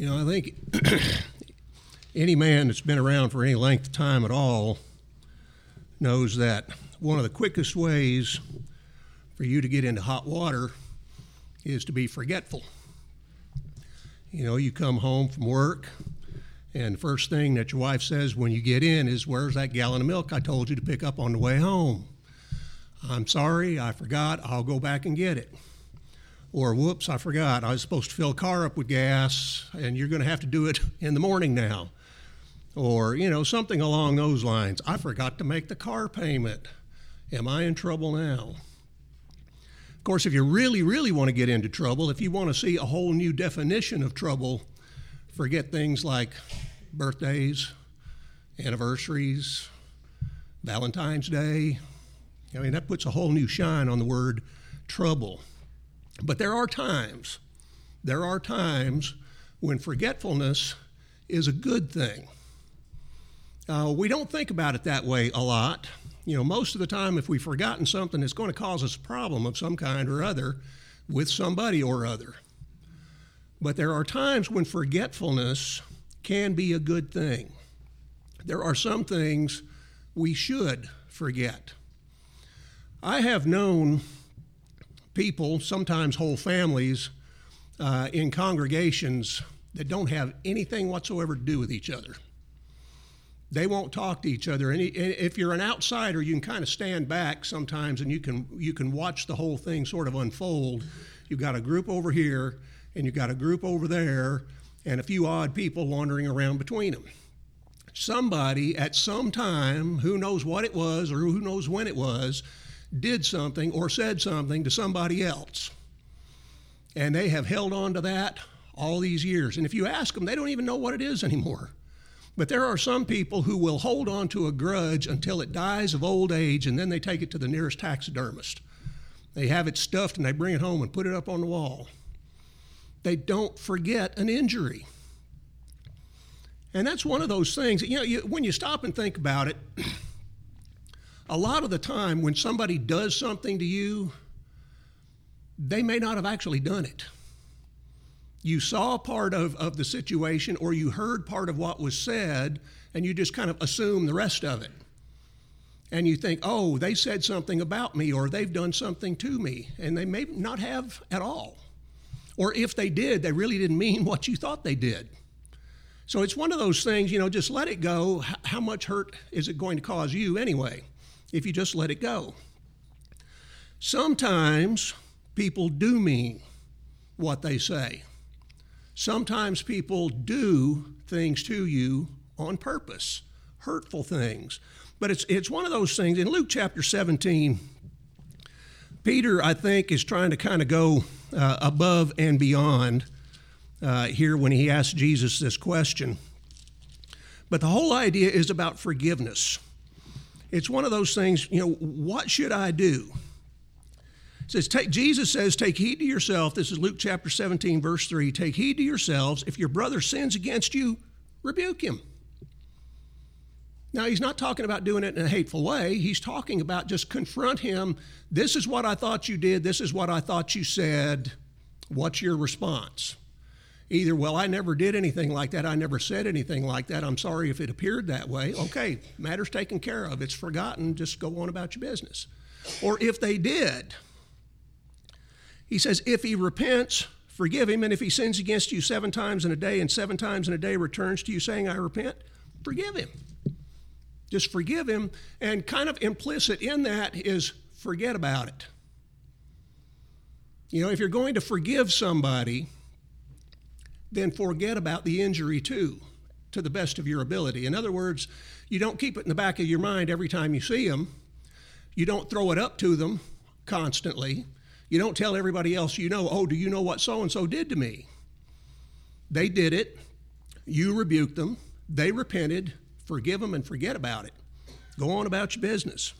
You know, I think any man that's been around for any length of time at all knows that one of the quickest ways for you to get into hot water is to be forgetful. You know, you come home from work, and the first thing that your wife says when you get in is, Where's that gallon of milk I told you to pick up on the way home? I'm sorry, I forgot, I'll go back and get it. Or, whoops, I forgot, I was supposed to fill car up with gas, and you're going to have to do it in the morning now. Or, you know, something along those lines. I forgot to make the car payment. Am I in trouble now? Of course, if you really, really want to get into trouble, if you want to see a whole new definition of trouble, forget things like birthdays, anniversaries, Valentine's Day. I mean, that puts a whole new shine on the word trouble. But there are times, there are times when forgetfulness is a good thing. Uh, we don't think about it that way a lot. You know, most of the time, if we've forgotten something, it's going to cause us a problem of some kind or other with somebody or other. But there are times when forgetfulness can be a good thing. There are some things we should forget. I have known people, sometimes whole families, uh, in congregations that don't have anything whatsoever to do with each other. They won't talk to each other. And if you're an outsider, you can kind of stand back sometimes and you can you can watch the whole thing sort of unfold. You've got a group over here and you've got a group over there and a few odd people wandering around between them. Somebody at some time, who knows what it was or who knows when it was, did something or said something to somebody else. And they have held on to that all these years. And if you ask them, they don't even know what it is anymore. But there are some people who will hold on to a grudge until it dies of old age, and then they take it to the nearest taxidermist. They have it stuffed and they bring it home and put it up on the wall. They don't forget an injury. And that's one of those things, you know, you, when you stop and think about it, a lot of the time when somebody does something to you, they may not have actually done it. You saw part of, of the situation or you heard part of what was said, and you just kind of assume the rest of it. And you think, oh, they said something about me or they've done something to me, and they may not have at all. Or if they did, they really didn't mean what you thought they did. So it's one of those things, you know, just let it go. How much hurt is it going to cause you anyway? If you just let it go. Sometimes people do mean what they say. Sometimes people do things to you on purpose, hurtful things. But it's, it's one of those things. In Luke chapter 17, Peter, I think, is trying to kind of go uh, above and beyond uh, here when he asks Jesus this question. But the whole idea is about forgiveness it's one of those things, you know, what should I do? It says, take, Jesus says, Take heed to yourself. This is Luke chapter 17, verse 3. Take heed to yourselves. If your brother sins against you, rebuke him. Now, he's not talking about doing it in a hateful way. He's talking about just confront him. This is what I thought you did. This is what I thought you said. What's your response? Either, well, I never did anything like that, I never said anything like that, I'm sorry if it appeared that way. Okay, matter's taken care of, it's forgotten, just go on about your business. Or if they did, he says, if he repents, forgive him, and if he sins against you seven times in a day and seven times in a day returns to you saying, I repent, forgive him. Just forgive him, and kind of implicit in that is forget about it. You know, if you're going to forgive somebody, then forget about the injury too, to the best of your ability. In other words, you don't keep it in the back of your mind every time you see them. You don't throw it up to them constantly. You don't tell everybody else you know, oh, do you know what so and so did to me? They did it. You rebuked them. They repented. Forgive them and forget about it. Go on about your business.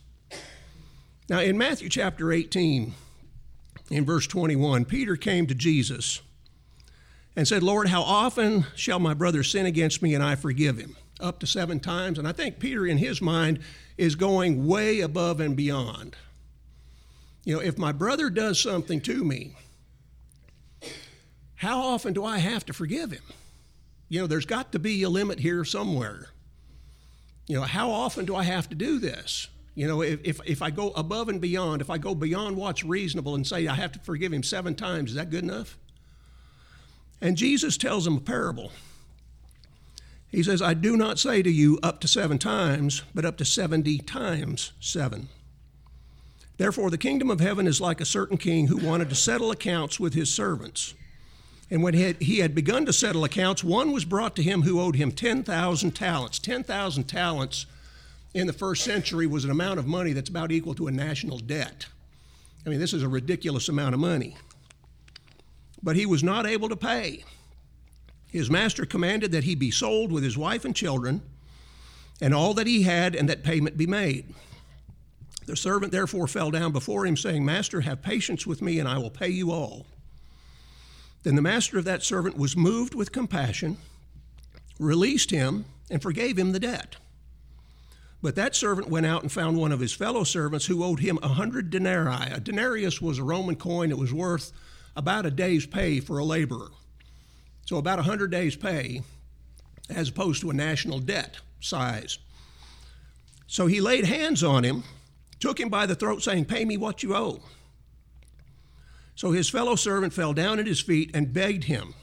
Now, in Matthew chapter 18, in verse 21, Peter came to Jesus and said, Lord, how often shall my brother sin against me and I forgive him? Up to seven times. And I think Peter, in his mind, is going way above and beyond. You know, if my brother does something to me, how often do I have to forgive him? You know, there's got to be a limit here somewhere. You know, how often do I have to do this? You know, if, if, if I go above and beyond, if I go beyond what's reasonable and say I have to forgive him seven times, is that good enough? And Jesus tells him a parable. He says, I do not say to you up to seven times, but up to 70 times seven. Therefore, the kingdom of heaven is like a certain king who wanted to settle accounts with his servants. And when he had, begun to settle accounts, one was brought to him who owed him 10,000 talents. 10,000 talents in the first century was an amount of money that's about equal to a national debt. I mean, this is a ridiculous amount of money. But he was not able to pay. His master commanded that he be sold with his wife and children, and all that he had, and that payment be made. The servant therefore fell down before him, saying, Master, have patience with me, and I will pay you all. Then the master of that servant was moved with compassion, released him, and forgave him the debt. But that servant went out and found one of his fellow servants who owed him a hundred denarii. A denarius was a Roman coin, it was worth about a day's pay for a laborer. So, about a hundred days' pay, as opposed to a national debt size. So he laid hands on him, took him by the throat, saying, Pay me what you owe. So his fellow servant fell down at his feet and begged him,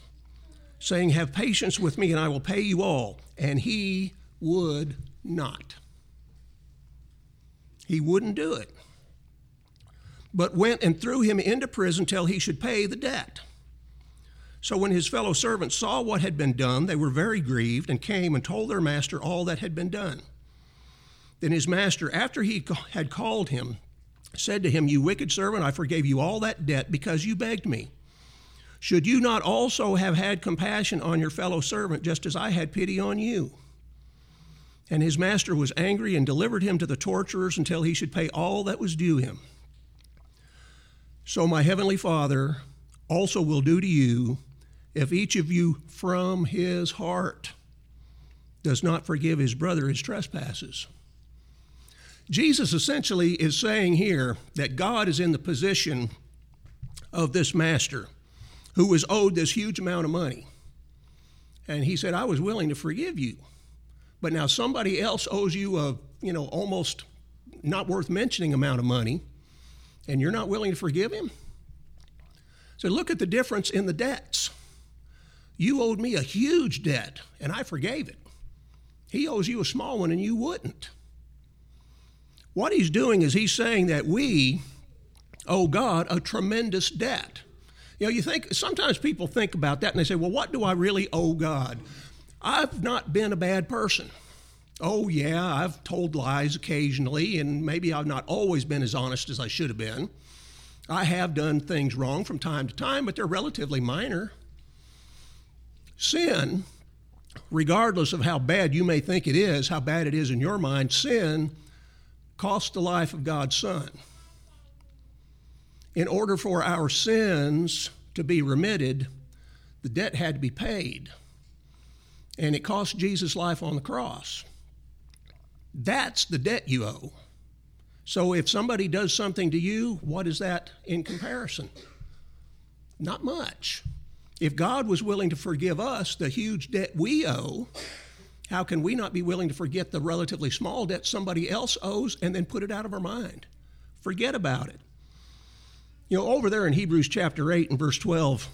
saying, Have patience with me, and I will pay you all. And he would not. He wouldn't do it, but went and threw him into prison till he should pay the debt. So when his fellow servants saw what had been done, they were very grieved and came and told their master all that had been done. Then his master, after he had called him, said to him, You wicked servant, I forgave you all that debt because you begged me. Should you not also have had compassion on your fellow servant, just as I had pity on you? And his master was angry and delivered him to the torturers until he should pay all that was due him. So my heavenly Father also will do to you if each of you from his heart does not forgive his brother his trespasses. Jesus essentially is saying here that God is in the position of this master who was owed this huge amount of money. And he said, I was willing to forgive you. But now somebody else owes you a, you know, almost not worth mentioning amount of money, and you're not willing to forgive him? So look at the difference in the debts. You owed me a huge debt, and I forgave it. He owes you a small one, and you wouldn't. What he's doing is he's saying that we owe God a tremendous debt. You know, you think sometimes people think about that and they say, well, what do I really owe God? I've not been a bad person. Oh, yeah, I've told lies occasionally, and maybe I've not always been as honest as I should have been. I have done things wrong from time to time, but they're relatively minor. Sin, regardless of how bad you may think it is, how bad it is in your mind, sin cost the life of God's Son. In order for our sins to be remitted, the debt had to be paid and it cost Jesus' life on the cross. That's the debt you owe. So if somebody does something to you, what is that in comparison? Not much. If God was willing to forgive us the huge debt we owe, how can we not be willing to forget the relatively small debt somebody else owes and then put it out of our mind? Forget about it. You know, over there in Hebrews chapter 8 and verse 12,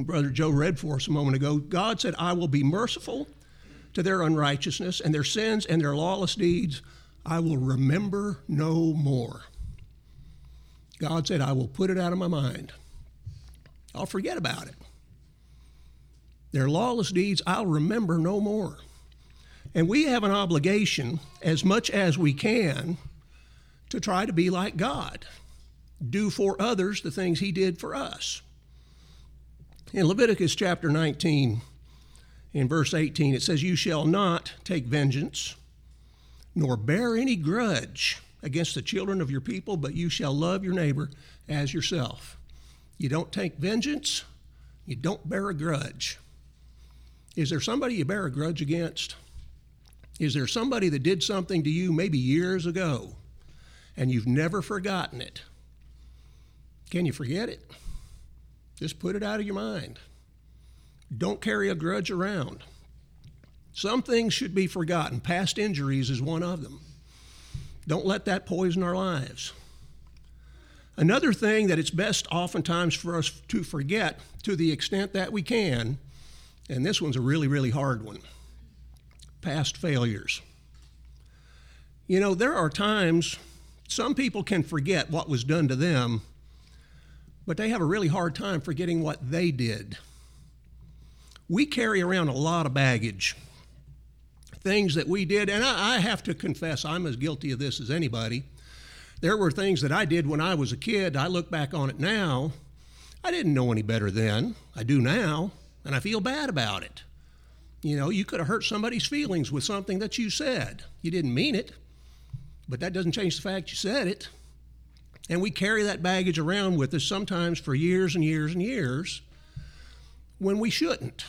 Brother Joe read for us a moment ago, God said, I will be merciful to their unrighteousness and their sins and their lawless deeds. I will remember no more. God said, I will put it out of my mind. I'll forget about it. Their lawless deeds, I'll remember no more. And we have an obligation, as much as we can, to try to be like God, do for others the things He did for us. In Leviticus chapter 19, in verse 18, it says, You shall not take vengeance, nor bear any grudge against the children of your people, but you shall love your neighbor as yourself. You don't take vengeance, you don't bear a grudge. Is there somebody you bear a grudge against? Is there somebody that did something to you maybe years ago and you've never forgotten it? Can you forget it? Just put it out of your mind. Don't carry a grudge around. Some things should be forgotten. Past injuries is one of them. Don't let that poison our lives. Another thing that it's best oftentimes for us to forget to the extent that we can, and this one's a really, really hard one past failures. You know, there are times some people can forget what was done to them, but they have a really hard time forgetting what they did. We carry around a lot of baggage, things that we did, and I, I have to confess, I'm as guilty of this as anybody. There were things that I did when I was a kid. I look back on it now. I didn't know any better then. I do now, and I feel bad about it. You know, you could have hurt somebody's feelings with something that you said. You didn't mean it, but that doesn't change the fact you said it. And we carry that baggage around with us sometimes for years and years and years when we shouldn't.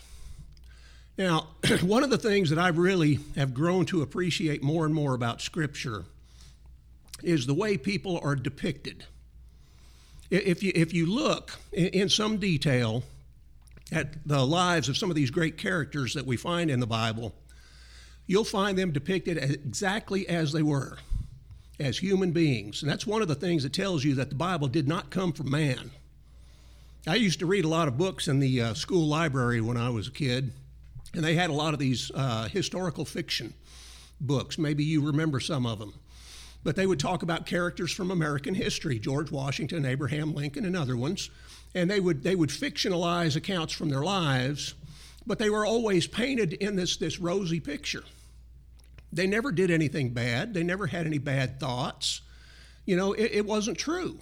Now, one of the things that I really have grown to appreciate more and more about Scripture is the way people are depicted. If you, if you look in some detail at the lives of some of these great characters that we find in the Bible, you'll find them depicted exactly as they were, as human beings. And that's one of the things that tells you that the Bible did not come from man. I used to read a lot of books in the uh, school library when I was a kid, and they had a lot of these uh, historical fiction books. Maybe you remember some of them but they would talk about characters from American history, George Washington, Abraham Lincoln, and other ones. And they would, they would fictionalize accounts from their lives, but they were always painted in this, this rosy picture. They never did anything bad, they never had any bad thoughts. You know, it, it wasn't true.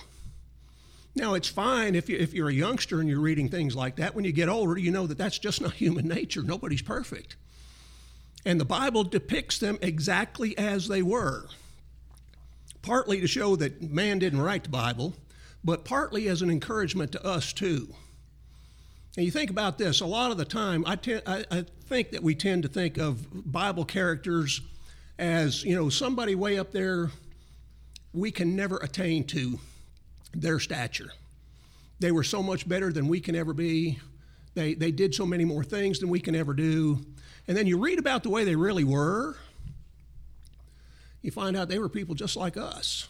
Now, it's fine if, you, if you're a youngster and you're reading things like that. When you get older, you know that that's just not human nature. Nobody's perfect. And the Bible depicts them exactly as they were partly to show that man didn't write the Bible, but partly as an encouragement to us too. And you think about this, a lot of the time, I, te- I, I think that we tend to think of Bible characters as, you know, somebody way up there we can never attain to their stature. They were so much better than we can ever be. They, they did so many more things than we can ever do. And then you read about the way they really were, you find out they were people just like us,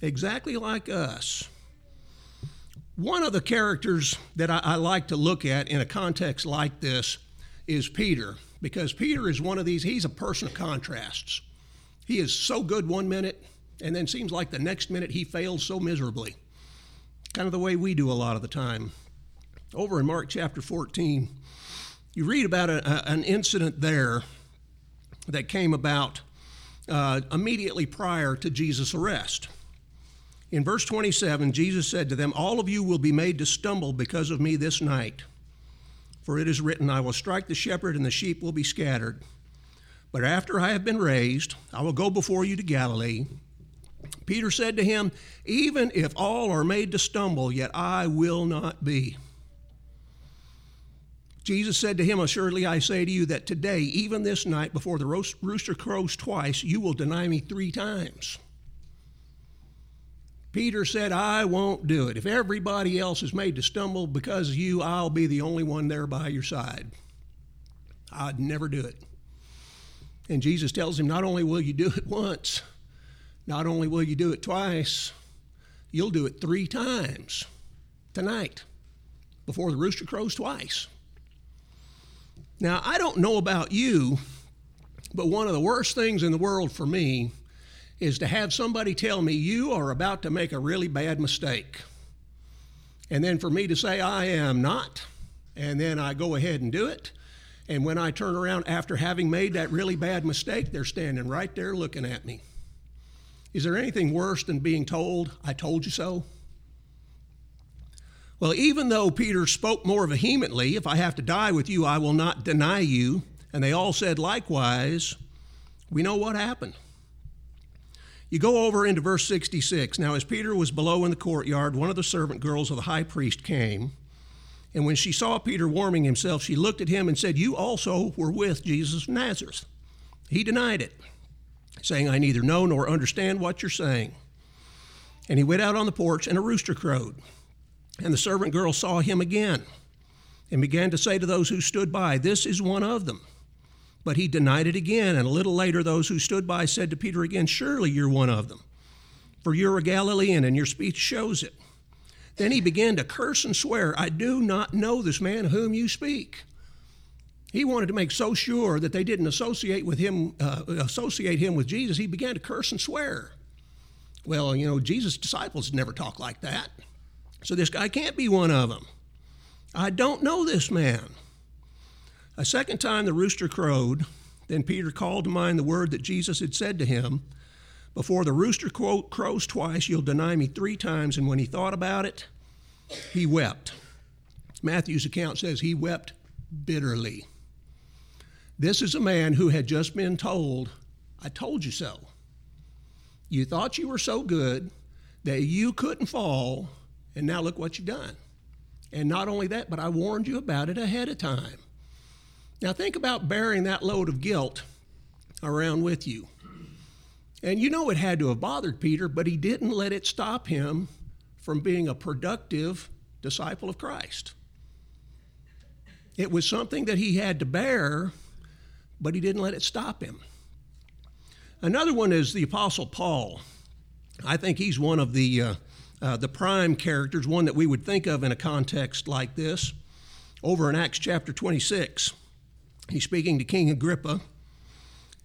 exactly like us. One of the characters that I, I, like to look at in a context like this is Peter, because Peter is one of these, he's a person of contrasts. He is so good one minute, and then seems like the next minute he fails so miserably. Kind of the way we do a lot of the time. Over in Mark chapter 14, you read about a, a, an incident there that came about uh, immediately prior to Jesus' arrest. In verse 27, Jesus said to them, All of you will be made to stumble because of me this night. For it is written, I will strike the shepherd, and the sheep will be scattered. But after I have been raised, I will go before you to Galilee. Peter said to him, Even if all are made to stumble, yet I will not be. Jesus said to him, Assuredly I say to you that today, even this night, before the rooster crows twice, you will deny me three times. Peter said, I won't do it. If everybody else is made to stumble because of you, I'll be the only one there by your side. I'd never do it. And Jesus tells him, Not only will you do it once, not only will you do it twice, you'll do it three times tonight before the rooster crows twice. Now, I don't know about you, but one of the worst things in the world for me is to have somebody tell me you are about to make a really bad mistake. And then for me to say, I am not, and then I go ahead and do it. And when I turn around after having made that really bad mistake, they're standing right there looking at me. Is there anything worse than being told, I told you so? Well, even though Peter spoke more vehemently, if I have to die with you, I will not deny you, and they all said likewise, we know what happened. You go over into verse 66. Now, as Peter was below in the courtyard, one of the servant girls of the high priest came. And when she saw Peter warming himself, she looked at him and said, You also were with Jesus of Nazareth. He denied it, saying, I neither know nor understand what you're saying. And he went out on the porch, and a rooster crowed. And the servant girl saw him again and began to say to those who stood by, This is one of them. But he denied it again, and a little later, those who stood by said to Peter again, Surely you're one of them, for you're a Galilean, and your speech shows it. Then he began to curse and swear, I do not know this man whom you speak. He wanted to make so sure that they didn't associate with him, uh, associate him with Jesus. He began to curse and swear. Well, you know, Jesus' disciples never talk like that. So this guy can't be one of them. I don't know this man. A second time the rooster crowed. Then Peter called to mind the word that Jesus had said to him Before the rooster crows twice, you'll deny me three times. And when he thought about it, he wept. Matthew's account says he wept bitterly. This is a man who had just been told, I told you so. You thought you were so good that you couldn't fall, and now look what you've done. And not only that, but I warned you about it ahead of time. Now, think about bearing that load of guilt around with you. And you know it had to have bothered Peter, but he didn't let it stop him from being a productive disciple of Christ. It was something that he had to bear, but he didn't let it stop him. Another one is the Apostle Paul. I think he's one of the, uh, uh, the prime characters, one that we would think of in a context like this. Over in Acts chapter 26, he's speaking to King Agrippa.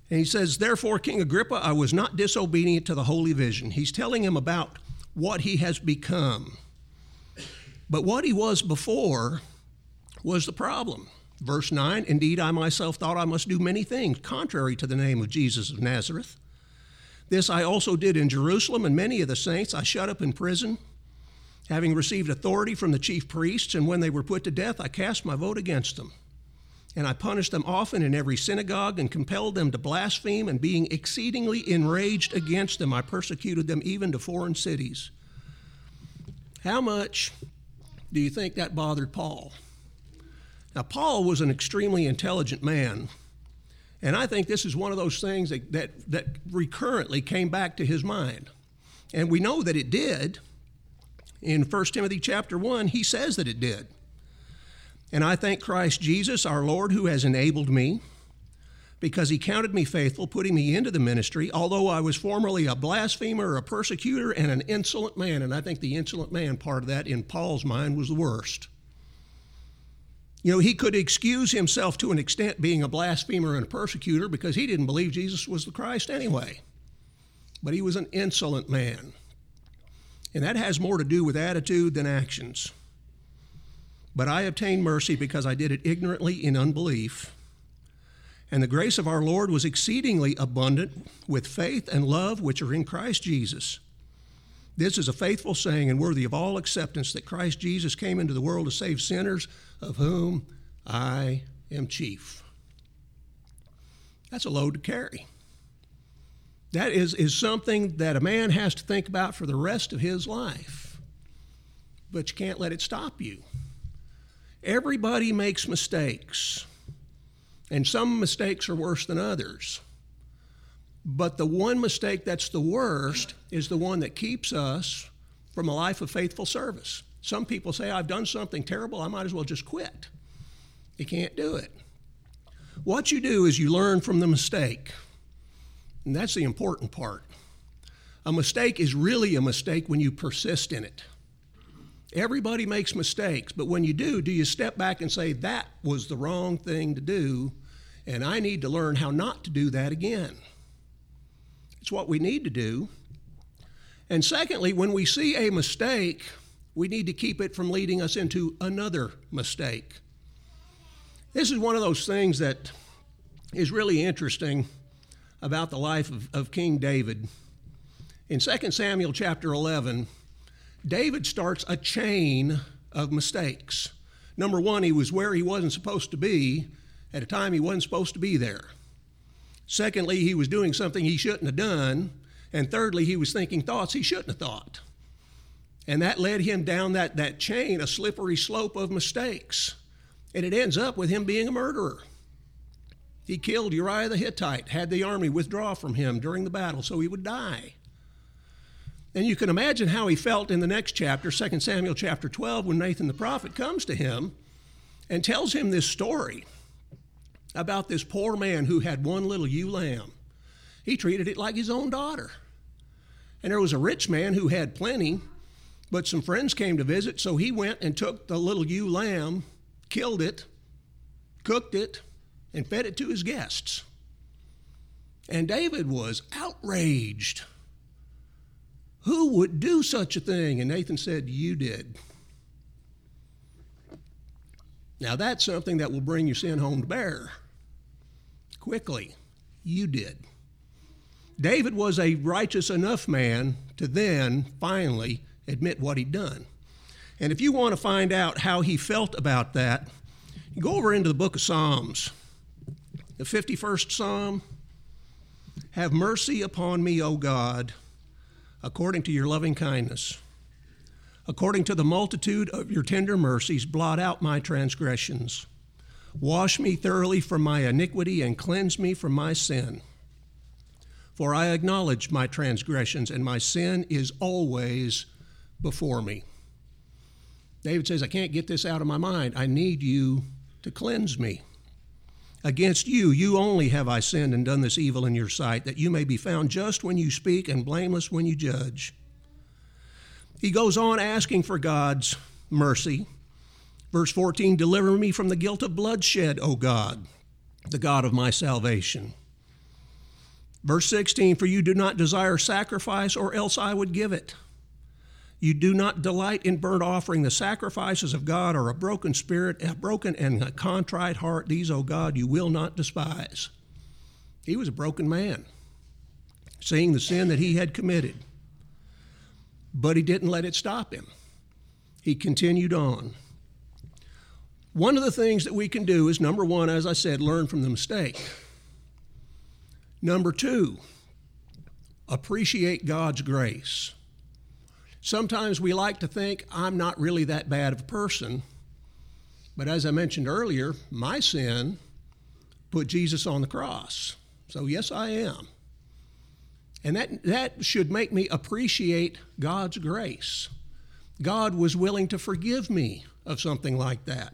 And he says, Therefore, King Agrippa, I was not disobedient to the holy vision. He's telling him about what he has become. But what he was before was the problem. Verse 9 Indeed, I myself thought I must do many things contrary to the name of Jesus of Nazareth. This I also did in Jerusalem, and many of the saints I shut up in prison, having received authority from the chief priests, and when they were put to death, I cast my vote against them. And I punished them often in every synagogue and compelled them to blaspheme, and being exceedingly enraged against them, I persecuted them even to foreign cities. How much do you think that bothered Paul? Now, Paul was an extremely intelligent man, and I think this is one of those things that, that, that recurrently came back to his mind. And we know that it did. In 1 Timothy chapter 1, he says that it did. And I thank Christ Jesus, our Lord, who has enabled me because he counted me faithful, putting me into the ministry, although I was formerly a blasphemer, a persecutor, and an insolent man. And I think the insolent man part of that in Paul's mind was the worst. You know, he could excuse himself to an extent being a blasphemer and a persecutor because he didn't believe Jesus was the Christ anyway. But he was an insolent man. And that has more to do with attitude than actions. But I obtained mercy because I did it ignorantly in unbelief. And the grace of our Lord was exceedingly abundant with faith and love which are in Christ Jesus. This is a faithful saying and worthy of all acceptance that Christ Jesus came into the world to save sinners, of whom I am chief. That's a load to carry. That is, is something that a man has to think about for the rest of his life. But you can't let it stop you. Everybody makes mistakes, and some mistakes are worse than others. But the one mistake that's the worst is the one that keeps us from a life of faithful service. Some people say, I've done something terrible, I might as well just quit. You can't do it. What you do is you learn from the mistake, and that's the important part. A mistake is really a mistake when you persist in it. Everybody makes mistakes, but when you do, do you step back and say, That was the wrong thing to do, and I need to learn how not to do that again? It's what we need to do. And secondly, when we see a mistake, we need to keep it from leading us into another mistake. This is one of those things that is really interesting about the life of, of King David. In 2 Samuel chapter 11, David starts a chain of mistakes. Number one, he was where he wasn't supposed to be at a time he wasn't supposed to be there. Secondly, he was doing something he shouldn't have done. And thirdly, he was thinking thoughts he shouldn't have thought. And that led him down that, that chain, a slippery slope of mistakes. And it ends up with him being a murderer. He killed Uriah the Hittite, had the army withdraw from him during the battle so he would die. And you can imagine how he felt in the next chapter, 2 Samuel chapter 12, when Nathan the prophet comes to him and tells him this story about this poor man who had one little ewe lamb. He treated it like his own daughter. And there was a rich man who had plenty, but some friends came to visit, so he went and took the little ewe lamb, killed it, cooked it, and fed it to his guests. And David was outraged. Who would do such a thing? And Nathan said, You did. Now, that's something that will bring your sin home to bear quickly. You did. David was a righteous enough man to then finally admit what he'd done. And if you want to find out how he felt about that, go over into the book of Psalms. The 51st Psalm Have mercy upon me, O God, according to your loving kindness. According to the multitude of your tender mercies, blot out my transgressions. Wash me thoroughly from my iniquity and cleanse me from my sin. For I acknowledge my transgressions, and my sin is always before me. David says, I can't get this out of my mind. I need you to cleanse me. Against you, you only have I sinned and done this evil in your sight, that you may be found just when you speak and blameless when you judge. He goes on asking for God's mercy. Verse 14 Deliver me from the guilt of bloodshed, O God, the God of my salvation. Verse 16 For you do not desire sacrifice, or else I would give it. You do not delight in burnt offering. The sacrifices of God are a broken spirit, a broken and a contrite heart. These, O God, you will not despise. He was a broken man, seeing the sin that he had committed. But he didn't let it stop him. He continued on. One of the things that we can do is number one, as I said, learn from the mistake. Number two, appreciate God's grace. Sometimes we like to think, I'm not really that bad of a person. But as I mentioned earlier, my sin put Jesus on the cross. So, yes, I am. And that, that should make me appreciate God's grace. God was willing to forgive me of something like that.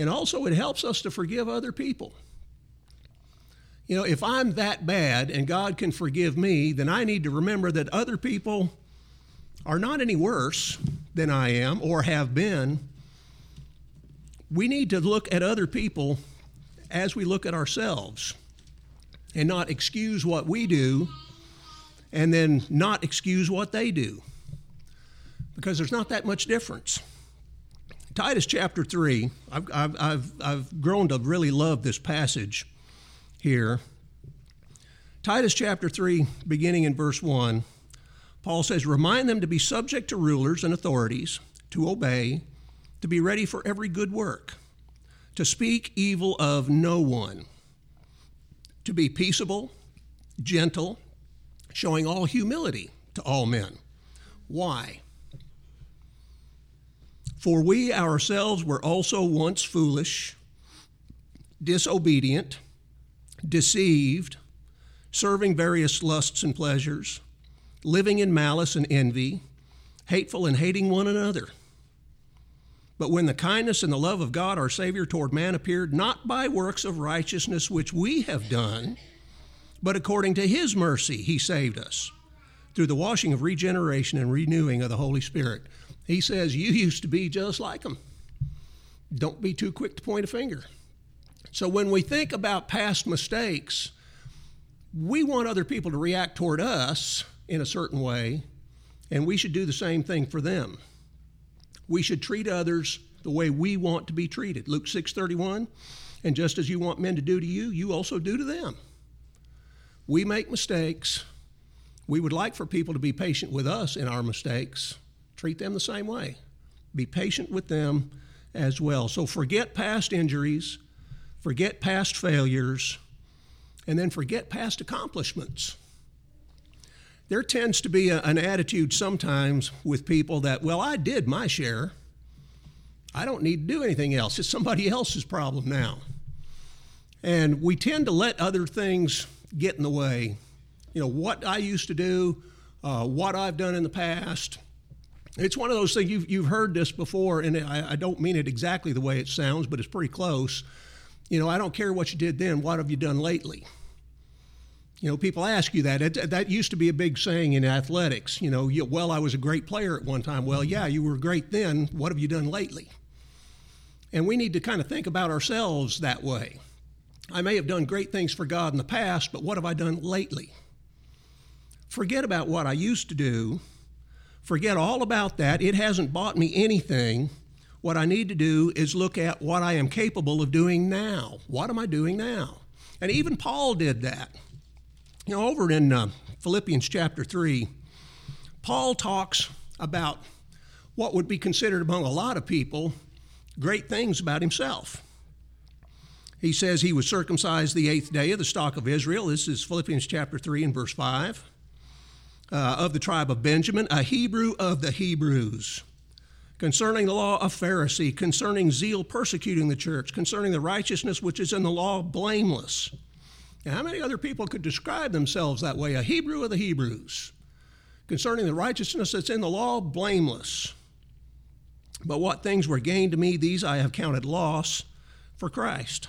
And also, it helps us to forgive other people. You know, if I'm that bad and God can forgive me, then I need to remember that other people are not any worse than I am or have been, we need to look at other people as we look at ourselves and not excuse what we do and then not excuse what they do because there's not that much difference. Titus chapter 3, I've, I've, I've, I've grown to really love this passage here. Titus chapter 3, beginning in verse 1. Paul says, Remind them to be subject to rulers and authorities, to obey, to be ready for every good work, to speak evil of no one, to be peaceable, gentle, showing all humility to all men. Why? For we ourselves were also once foolish, disobedient, deceived, serving various lusts and pleasures living in malice and envy, hateful and hating one another. But when the kindness and the love of God our Savior toward man appeared, not by works of righteousness which we have done, but according to His mercy, He saved us through the washing of regeneration and renewing of the Holy Spirit. He says, You used to be just like them. Don't be too quick to point a finger. So when we think about past mistakes, we want other people to react toward us in a certain way, and we should do the same thing for them. We should treat others the way we want to be treated. Luke 6:31, and just as you want men to do to you, you also do to them. We make mistakes. We would like for people to be patient with us in our mistakes. Treat them the same way. Be patient with them as well. So forget past injuries, forget past failures, and then forget past accomplishments there tends to be a, an attitude sometimes with people that, well, I did my share. I don't need to do anything else. It's somebody else's problem now. And we tend to let other things get in the way. You know, what I used to do, uh, what I've done in the past. It's one of those things, you've, you've heard this before, and I, I don't mean it exactly the way it sounds, but it's pretty close. You know, I don't care what you did then, what have you done lately? You know, people ask you that. It, that used to be a big saying in athletics. You know, you, well, I was a great player at one time. Well, yeah, you were great then. What have you done lately? And we need to kind of think about ourselves that way. I may have done great things for God in the past, but what have I done lately? Forget about what I used to do. Forget all about that. It hasn't bought me anything. What I need to do is look at what I am capable of doing now. What am I doing now? And even Paul did that. You know, over in uh, Philippians chapter 3, Paul talks about what would be considered among a lot of people great things about himself. He says he was circumcised the eighth day of the stock of Israel. This is Philippians chapter 3 and verse 5. Uh, of the tribe of Benjamin, a Hebrew of the Hebrews. Concerning the law, a Pharisee. Concerning zeal, persecuting the church. Concerning the righteousness which is in the law, blameless. Now, how many other people could describe themselves that way? A Hebrew of the Hebrews. Concerning the righteousness that's in the law, blameless. But what things were gained to me, these I have counted loss for Christ.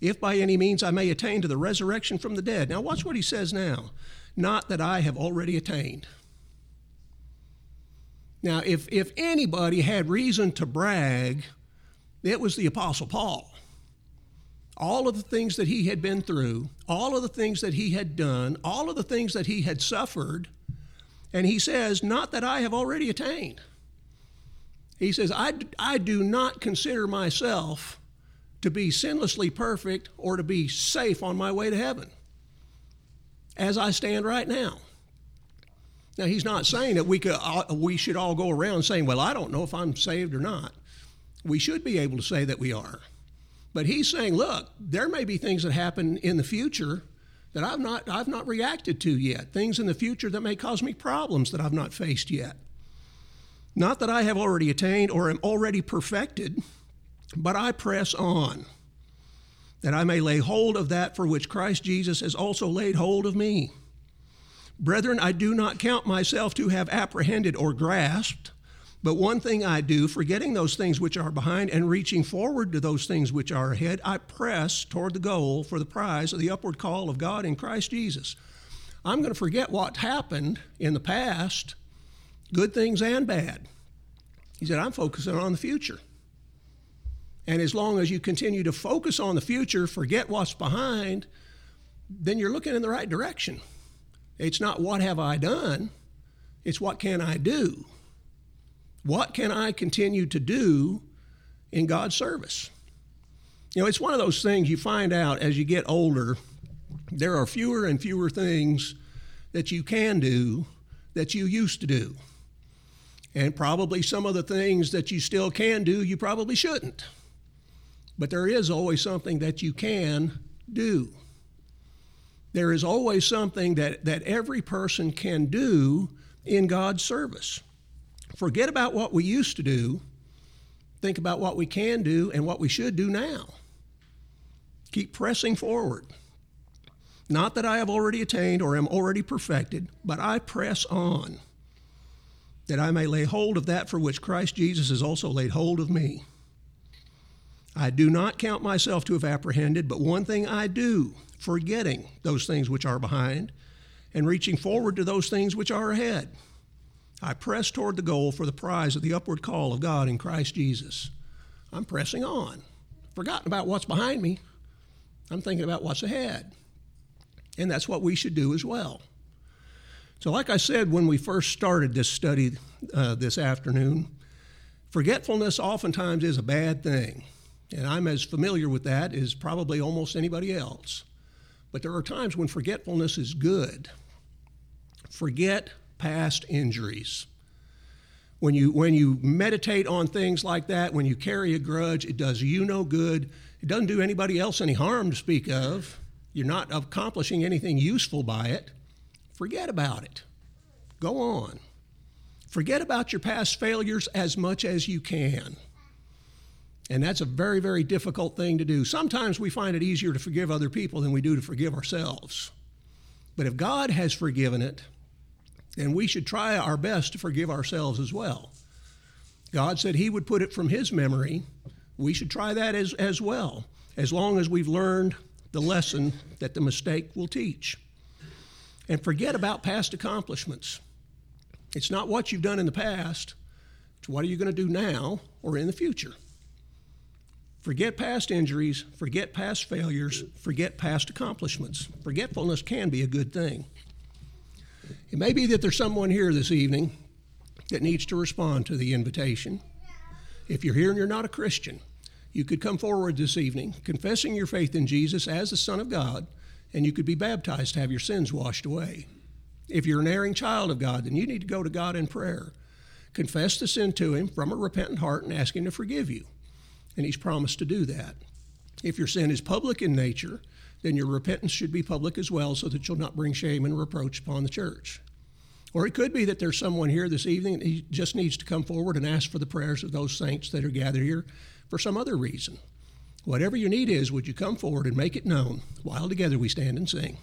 if by any means I may attain to the resurrection from the dead. Now, watch what he says now. Not that I have already attained. Now, if, if anybody had reason to brag, it was the Apostle Paul. All of the things that he had been through, all of the things that he had done, all of the things that he had suffered, and he says, Not that I have already attained. He says, I, I do not consider myself to be sinlessly perfect or to be safe on my way to heaven as I stand right now. Now, he's not saying that we, could, uh, we should all go around saying, Well, I don't know if I'm saved or not. We should be able to say that we are. But he's saying, Look, there may be things that happen in the future that I've not, I've not reacted to yet, things in the future that may cause me problems that I've not faced yet. Not that I have already attained or am already perfected, but I press on, that I may lay hold of that for which Christ Jesus has also laid hold of me. Brethren, I do not count myself to have apprehended or grasped. But one thing I do, forgetting those things which are behind and reaching forward to those things which are ahead, I press toward the goal for the prize of the upward call of God in Christ Jesus. I'm going to forget what happened in the past, good things and bad. He said, I'm focusing on the future. And as long as you continue to focus on the future, forget what's behind, then you're looking in the right direction. It's not what have I done, it's what can I do. What can I continue to do in God's service? You know, it's one of those things you find out as you get older, there are fewer and fewer things that you can do that you used to do. And probably some of the things that you still can do, you probably shouldn't. But there is always something that you can do. There is always something that, that every person can do in God's service. Forget about what we used to do. Think about what we can do and what we should do now. Keep pressing forward. Not that I have already attained or am already perfected, but I press on, that I may lay hold of that for which Christ Jesus has also laid hold of me. I do not count myself to have apprehended, but one thing I do, forgetting those things which are behind and reaching forward to those things which are ahead. I press toward the goal for the prize of the upward call of God in Christ Jesus. I'm pressing on. Forgotten about what's behind me. I'm thinking about what's ahead. And that's what we should do as well. So, like I said when we first started this study uh, this afternoon, forgetfulness oftentimes is a bad thing. And I'm as familiar with that as probably almost anybody else. But there are times when forgetfulness is good. Forget past injuries. When you, when you meditate on things like that, when you carry a grudge, it does you no good, It doesn't do anybody else any harm to speak of. You're not accomplishing anything useful by it. Forget about it. Go on. Forget about your past failures as much as you can. And that's a very, very difficult thing to do. Sometimes we find it easier to forgive other people than we do to forgive ourselves. But if God has forgiven it, then we should try our best to forgive ourselves as well. God said He would put it from His memory. We should try that as, as well, as long as we've learned the lesson that the mistake will teach. And forget about past accomplishments. It's not what you've done in the past, it's what are you going to do now or in the future. Forget past injuries, forget past failures, forget past accomplishments. Forgetfulness can be a good thing. It may be that there's someone here this evening that needs to respond to the invitation. If you're here and you're not a Christian, you could come forward this evening confessing your faith in Jesus as the Son of God, and you could be baptized to have your sins washed away. If you're an erring child of God, then you need to go to God in prayer. Confess the sin to Him from a repentant heart and ask Him to forgive you and He's promised to do that. If your sin is public in nature, then your repentance should be public as well so that you'll not bring shame and reproach upon the church. Or it could be that there's someone here this evening that he just needs to come forward and ask for the prayers of those saints that are gathered here for some other reason. Whatever your need is, would you come forward and make it known while together we stand and sing?